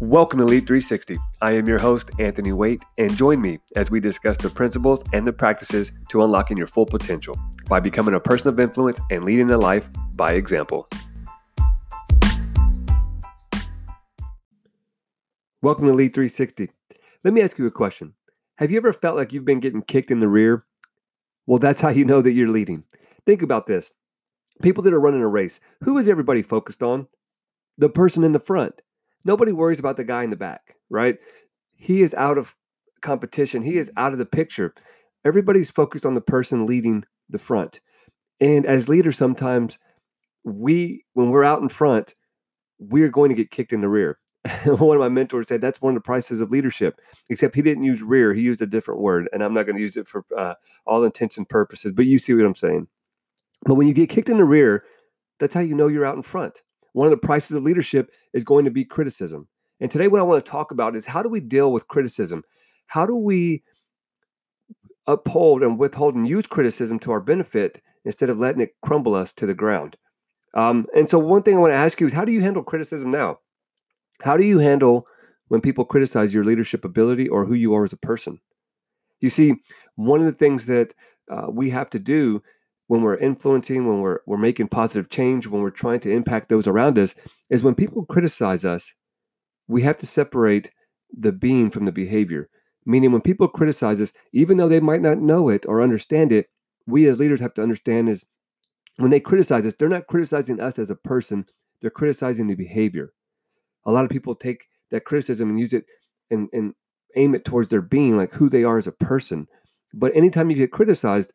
Welcome to Lead 360. I am your host, Anthony Waite, and join me as we discuss the principles and the practices to unlocking your full potential by becoming a person of influence and leading a life by example. Welcome to Lead 360. Let me ask you a question. Have you ever felt like you've been getting kicked in the rear? Well, that's how you know that you're leading. Think about this people that are running a race, who is everybody focused on? The person in the front. Nobody worries about the guy in the back, right? He is out of competition. He is out of the picture. Everybody's focused on the person leading the front. And as leaders, sometimes we, when we're out in front, we're going to get kicked in the rear. one of my mentors said that's one of the prices of leadership, except he didn't use rear. He used a different word, and I'm not going to use it for uh, all intents and purposes, but you see what I'm saying. But when you get kicked in the rear, that's how you know you're out in front. One of the prices of leadership is going to be criticism. And today, what I want to talk about is how do we deal with criticism? How do we uphold and withhold and use criticism to our benefit instead of letting it crumble us to the ground? Um, and so, one thing I want to ask you is how do you handle criticism now? How do you handle when people criticize your leadership ability or who you are as a person? You see, one of the things that uh, we have to do when we're influencing, when we're we're making positive change, when we're trying to impact those around us, is when people criticize us, we have to separate the being from the behavior. Meaning, when people criticize us, even though they might not know it or understand it, we as leaders have to understand is when they criticize us, they're not criticizing us as a person, they're criticizing the behavior. A lot of people take that criticism and use it and, and aim it towards their being, like who they are as a person. But anytime you get criticized,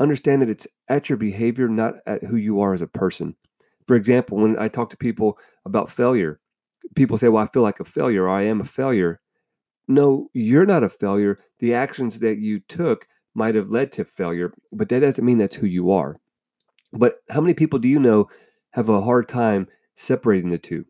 understand that it's at your behavior, not at who you are as a person. For example, when I talk to people about failure, people say, Well, I feel like a failure, or I am a failure. No, you're not a failure. The actions that you took might have led to failure, but that doesn't mean that's who you are. But how many people do you know have a hard time separating the two?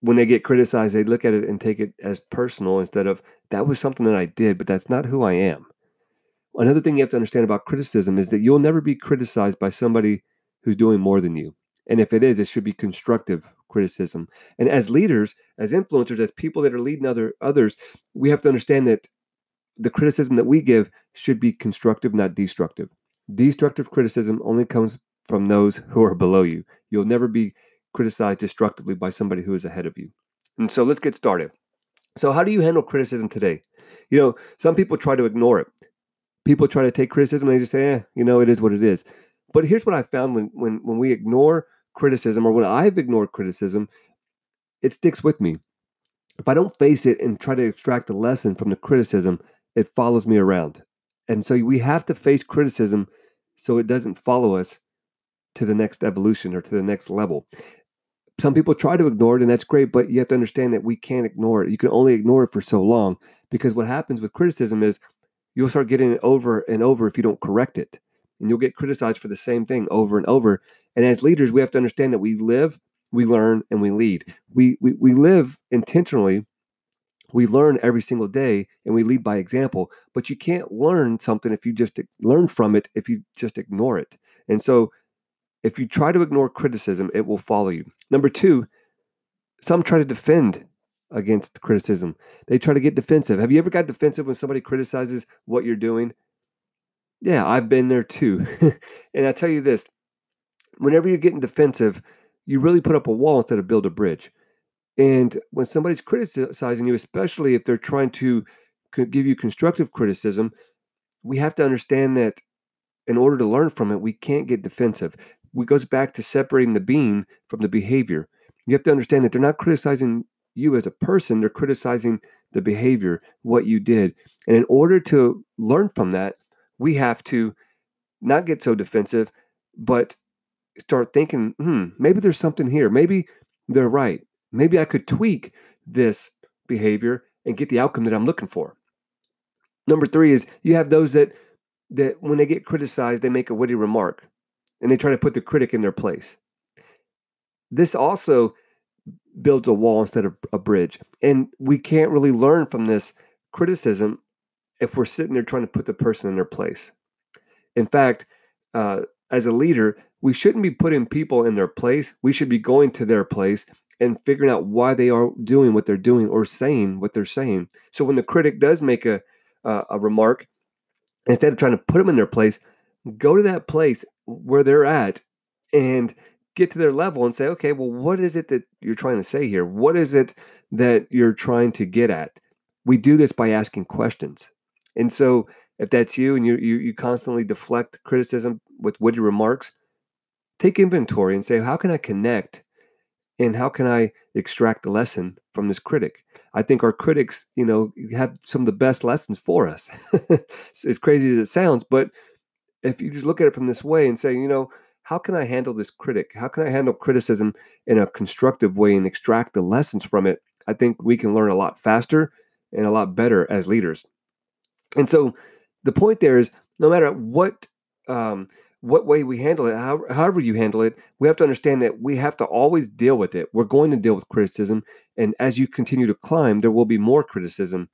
When they get criticized, they look at it and take it as personal instead of that was something that I did, but that's not who I am. Another thing you have to understand about criticism is that you'll never be criticized by somebody who's doing more than you. And if it is, it should be constructive criticism. And as leaders, as influencers, as people that are leading other others, we have to understand that the criticism that we give should be constructive, not destructive. Destructive criticism only comes from those who are below you. You'll never be criticized destructively by somebody who is ahead of you. And so let's get started. So, how do you handle criticism today? You know, some people try to ignore it people try to take criticism and they just say, eh, you know, it is what it is. But here's what I found when when when we ignore criticism or when I've ignored criticism, it sticks with me. If I don't face it and try to extract a lesson from the criticism, it follows me around. And so we have to face criticism so it doesn't follow us to the next evolution or to the next level. Some people try to ignore it, and that's great, but you have to understand that we can't ignore it. You can only ignore it for so long because what happens with criticism is you'll start getting it over and over if you don't correct it. And you'll get criticized for the same thing over and over. And as leaders, we have to understand that we live, we learn, and we lead. We we, we live intentionally. We learn every single day and we lead by example, but you can't learn something if you just learn from it if you just ignore it. And so if you try to ignore criticism, it will follow you. Number two, some try to defend against criticism. They try to get defensive. Have you ever got defensive when somebody criticizes what you're doing? Yeah, I've been there too. and I tell you this whenever you're getting defensive, you really put up a wall instead of build a bridge. And when somebody's criticizing you, especially if they're trying to give you constructive criticism, we have to understand that in order to learn from it, we can't get defensive. It goes back to separating the being from the behavior. You have to understand that they're not criticizing you as a person, they're criticizing the behavior, what you did. And in order to learn from that, we have to not get so defensive, but start thinking, hmm, maybe there's something here. Maybe they're right. Maybe I could tweak this behavior and get the outcome that I'm looking for. Number three is you have those that that when they get criticized, they make a witty remark and they try to put the critic in their place. This also builds a wall instead of a bridge. And we can't really learn from this criticism if we're sitting there trying to put the person in their place. In fact, uh, as a leader, we shouldn't be putting people in their place. We should be going to their place and figuring out why they are doing what they're doing or saying what they're saying. So when the critic does make a uh, a remark, instead of trying to put them in their place, go to that place where they're at and get to their level and say, okay, well, what is it that you're trying to say here? What is it that you're trying to get at? We do this by asking questions. And so if that's you and you you, you constantly deflect criticism with witty remarks, take inventory and say, how can I connect and how can I extract a lesson from this critic? I think our critics, you know, have some of the best lessons for us. as crazy as it sounds, but if you just look at it from this way and say, you know, how can I handle this critic? How can I handle criticism in a constructive way and extract the lessons from it? I think we can learn a lot faster and a lot better as leaders. And so the point there is no matter what um, what way we handle it, how, however you handle it, we have to understand that we have to always deal with it. We're going to deal with criticism, and as you continue to climb, there will be more criticism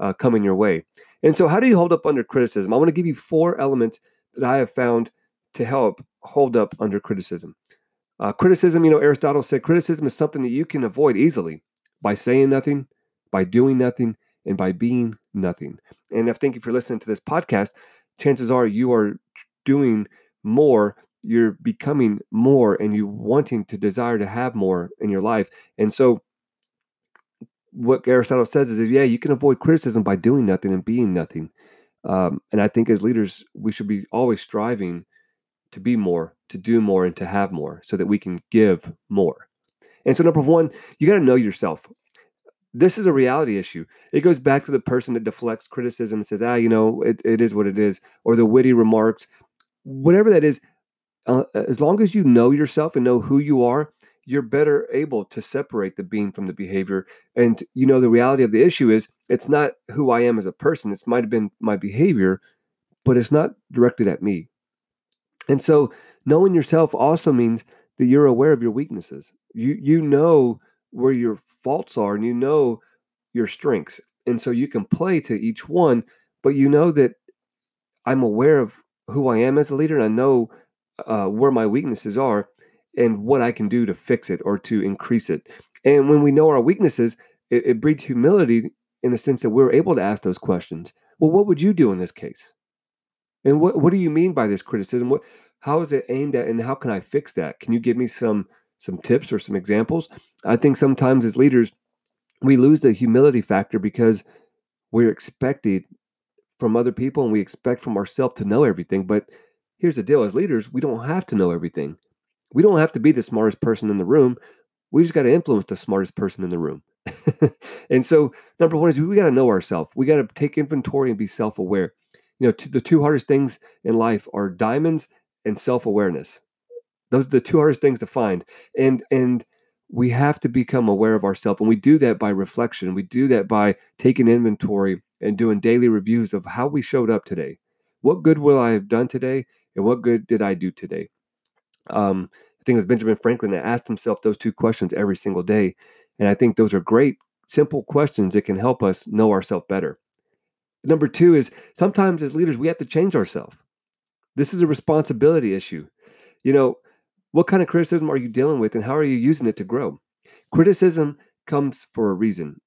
uh, coming your way. And so, how do you hold up under criticism? I want to give you four elements that I have found to help hold up under criticism. Uh, criticism, you know, Aristotle said criticism is something that you can avoid easily by saying nothing, by doing nothing, and by being nothing. And I think if you're listening to this podcast, chances are you are doing more, you're becoming more, and you wanting to desire to have more in your life. And so, what Aristotle says is, yeah, you can avoid criticism by doing nothing and being nothing. Um, and I think as leaders, we should be always striving to be more, to do more, and to have more so that we can give more. And so, number one, you got to know yourself. This is a reality issue. It goes back to the person that deflects criticism and says, ah, you know, it, it is what it is, or the witty remarks, whatever that is. Uh, as long as you know yourself and know who you are, you're better able to separate the being from the behavior. And you know, the reality of the issue is it's not who I am as a person. It might have been my behavior, but it's not directed at me. And so knowing yourself also means that you're aware of your weaknesses. You you know where your faults are and you know your strengths. And so you can play to each one, but you know that I'm aware of who I am as a leader and I know uh, where my weaknesses are and what I can do to fix it or to increase it. And when we know our weaknesses, it, it breeds humility in the sense that we're able to ask those questions. Well, what would you do in this case? And what what do you mean by this criticism? What how is it aimed at and how can I fix that? Can you give me some some tips or some examples? I think sometimes as leaders we lose the humility factor because we're expected from other people and we expect from ourselves to know everything, but here's the deal as leaders, we don't have to know everything. We don't have to be the smartest person in the room. We just got to influence the smartest person in the room. and so, number one is we got to know ourselves. We got to take inventory and be self aware. You know, the two hardest things in life are diamonds and self awareness. Those are the two hardest things to find. And, and, we have to become aware of ourselves. And we do that by reflection. We do that by taking inventory and doing daily reviews of how we showed up today. What good will I have done today? And what good did I do today? Um, I think it was Benjamin Franklin that asked himself those two questions every single day. And I think those are great, simple questions that can help us know ourselves better. Number two is sometimes as leaders, we have to change ourselves. This is a responsibility issue. You know, what kind of criticism are you dealing with and how are you using it to grow? Criticism comes for a reason.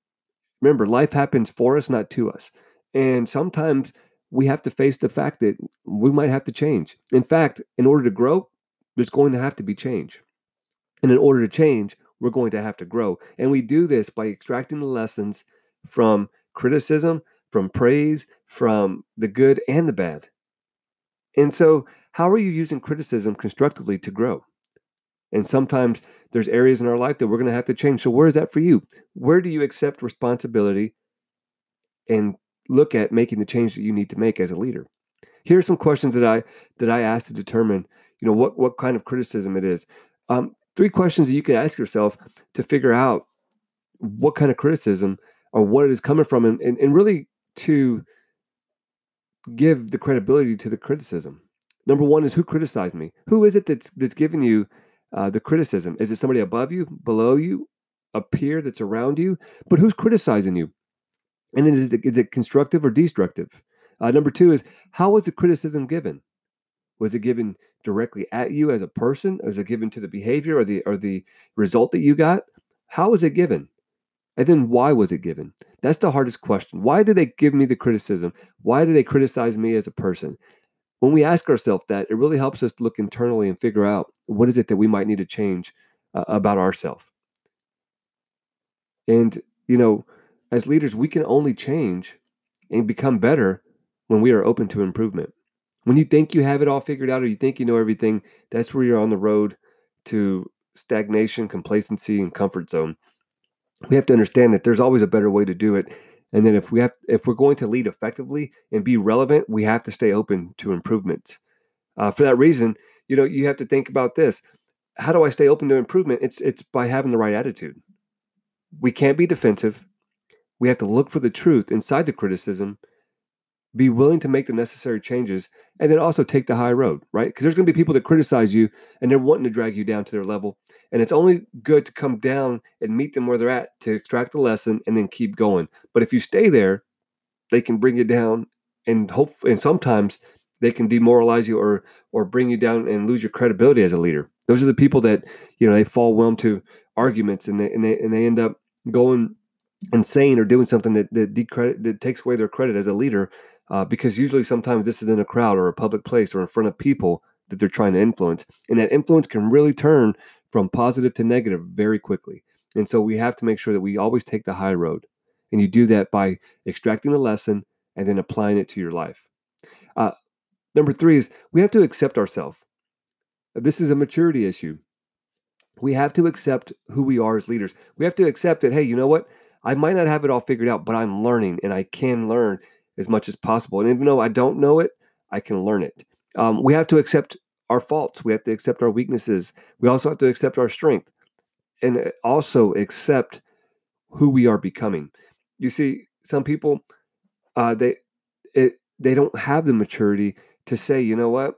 Remember, life happens for us, not to us. And sometimes we have to face the fact that we might have to change. In fact, in order to grow, there's going to have to be change. And in order to change, we're going to have to grow. And we do this by extracting the lessons from criticism, from praise, from the good and the bad. And so, how are you using criticism constructively to grow? And sometimes there's areas in our life that we're going to have to change. So, where is that for you? Where do you accept responsibility and look at making the change that you need to make as a leader? Here are some questions that I that I asked to determine you know what what kind of criticism it is um, three questions that you can ask yourself to figure out what kind of criticism or what it is coming from and, and, and really to give the credibility to the criticism. Number one is who criticized me. Who is it that's that's giving you uh, the criticism? Is it somebody above you below you a peer that's around you? But who's criticizing you? And is it, is it constructive or destructive? Uh, number two is how was the criticism given? Was it given directly at you as a person? Was it given to the behavior or the or the result that you got? How was it given? And then why was it given? That's the hardest question. Why did they give me the criticism? Why did they criticize me as a person? When we ask ourselves that, it really helps us look internally and figure out what is it that we might need to change uh, about ourselves. And, you know, as leaders, we can only change and become better when we are open to improvement. When you think you have it all figured out or you think you know everything, that's where you're on the road to stagnation, complacency, and comfort zone. We have to understand that there's always a better way to do it. And then if we have if we're going to lead effectively and be relevant, we have to stay open to improvement. Uh, for that reason, you know, you have to think about this. How do I stay open to improvement? It's it's by having the right attitude. We can't be defensive. We have to look for the truth inside the criticism be willing to make the necessary changes and then also take the high road, right? Because there's going to be people that criticize you and they're wanting to drag you down to their level. And it's only good to come down and meet them where they're at to extract the lesson and then keep going. But if you stay there, they can bring you down and hope and sometimes they can demoralize you or or bring you down and lose your credibility as a leader. Those are the people that, you know, they fall whelmed to arguments and they and they and they end up going insane or doing something that that decredit that takes away their credit as a leader uh, because usually sometimes this is in a crowd or a public place or in front of people that they're trying to influence. And that influence can really turn from positive to negative very quickly. And so we have to make sure that we always take the high road. And you do that by extracting the lesson and then applying it to your life. Uh, number three is we have to accept ourselves. This is a maturity issue. We have to accept who we are as leaders. We have to accept that, hey, you know what? I might not have it all figured out, but I'm learning and I can learn as much as possible. And even though I don't know it, I can learn it. Um, we have to accept our faults. We have to accept our weaknesses. We also have to accept our strength and uh, also accept who we are becoming. You see, some people, uh, they, it, they don't have the maturity to say, you know what,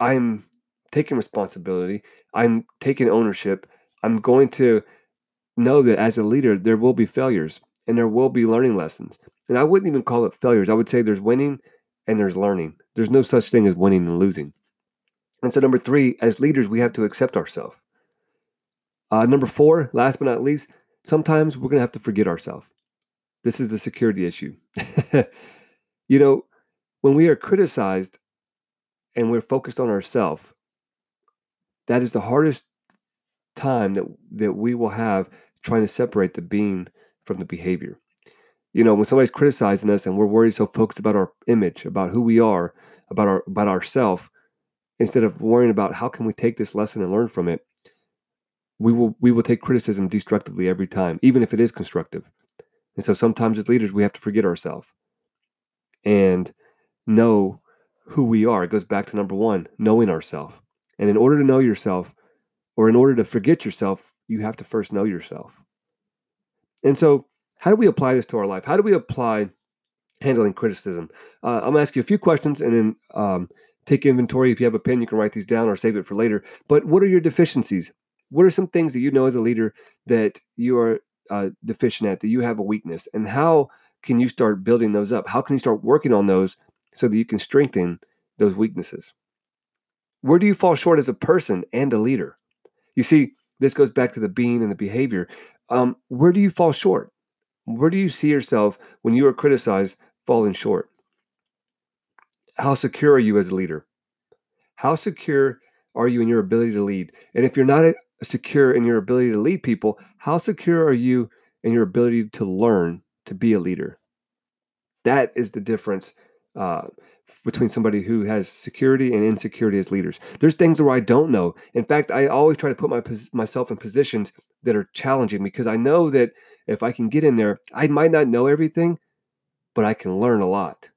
I'm taking responsibility. I'm taking ownership. I'm going to know that as a leader, there will be failures and there will be learning lessons. And I wouldn't even call it failures. I would say there's winning and there's learning. There's no such thing as winning and losing. And so, number three, as leaders, we have to accept ourselves. Uh, number four, last but not least, sometimes we're going to have to forget ourselves. This is the security issue. you know, when we are criticized and we're focused on ourselves, that is the hardest time that, that we will have trying to separate the being from the behavior. You know, when somebody's criticizing us and we're worried so focused about our image, about who we are, about our about ourself, instead of worrying about how can we take this lesson and learn from it, we will we will take criticism destructively every time, even if it is constructive. And so sometimes as leaders we have to forget ourselves and know who we are. It goes back to number one, knowing ourselves. And in order to know yourself, or in order to forget yourself, you have to first know yourself. And so, how do we apply this to our life? How do we apply handling criticism? Uh, I'm to ask you a few questions and then um, take inventory. If you have a pen, you can write these down or save it for later. But what are your deficiencies? What are some things that you know as a leader that you are uh, deficient at, that you have a weakness? And how can you start building those up? How can you start working on those so that you can strengthen those weaknesses? Where do you fall short as a person and a leader? You see, this goes back to the being and the behavior. Um, where do you fall short? Where do you see yourself when you are criticized falling short? How secure are you as a leader? How secure are you in your ability to lead? And if you're not secure in your ability to lead people, how secure are you in your ability to learn to be a leader? That is the difference uh, between somebody who has security and insecurity as leaders. There's things where I don't know. In fact, I always try to put my myself in positions that are challenging because I know that if I can get in there, I might not know everything, but I can learn a lot.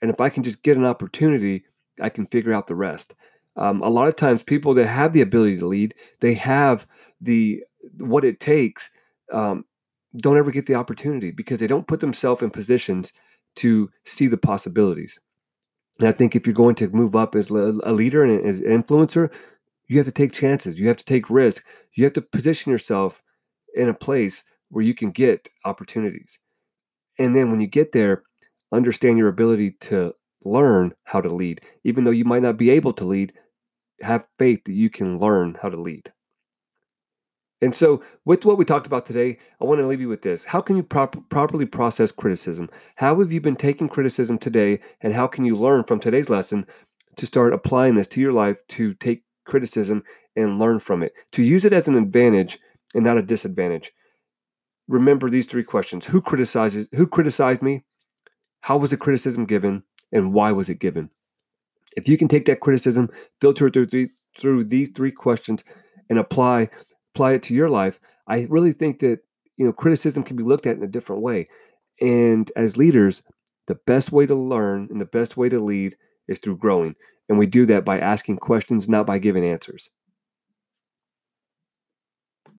And if I can just get an opportunity, I can figure out the rest. Um, a lot of times, people that have the ability to lead, they have the what it takes, um, don't ever get the opportunity because they don't put themselves in positions to see the possibilities. And I think if you're going to move up as a leader and as an influencer, you have to take chances. You have to take risks. You have to position yourself in a place where you can get opportunities. And then when you get there, understand your ability to learn how to lead. Even though you might not be able to lead, have faith that you can learn how to lead. And so, with what we talked about today, I want to leave you with this. How can you prop- properly process criticism? How have you been taking criticism today? And how can you learn from today's lesson to start applying this to your life to take criticism and learn from it, to use it as an advantage and not a disadvantage? Remember these three questions Who criticizes who criticized me? How was the criticism given? And why was it given? If you can take that criticism, filter it through, through these three questions, and apply apply it to your life, I really think that you know criticism can be looked at in a different way. And as leaders, the best way to learn and the best way to lead is through growing. And we do that by asking questions, not by giving answers.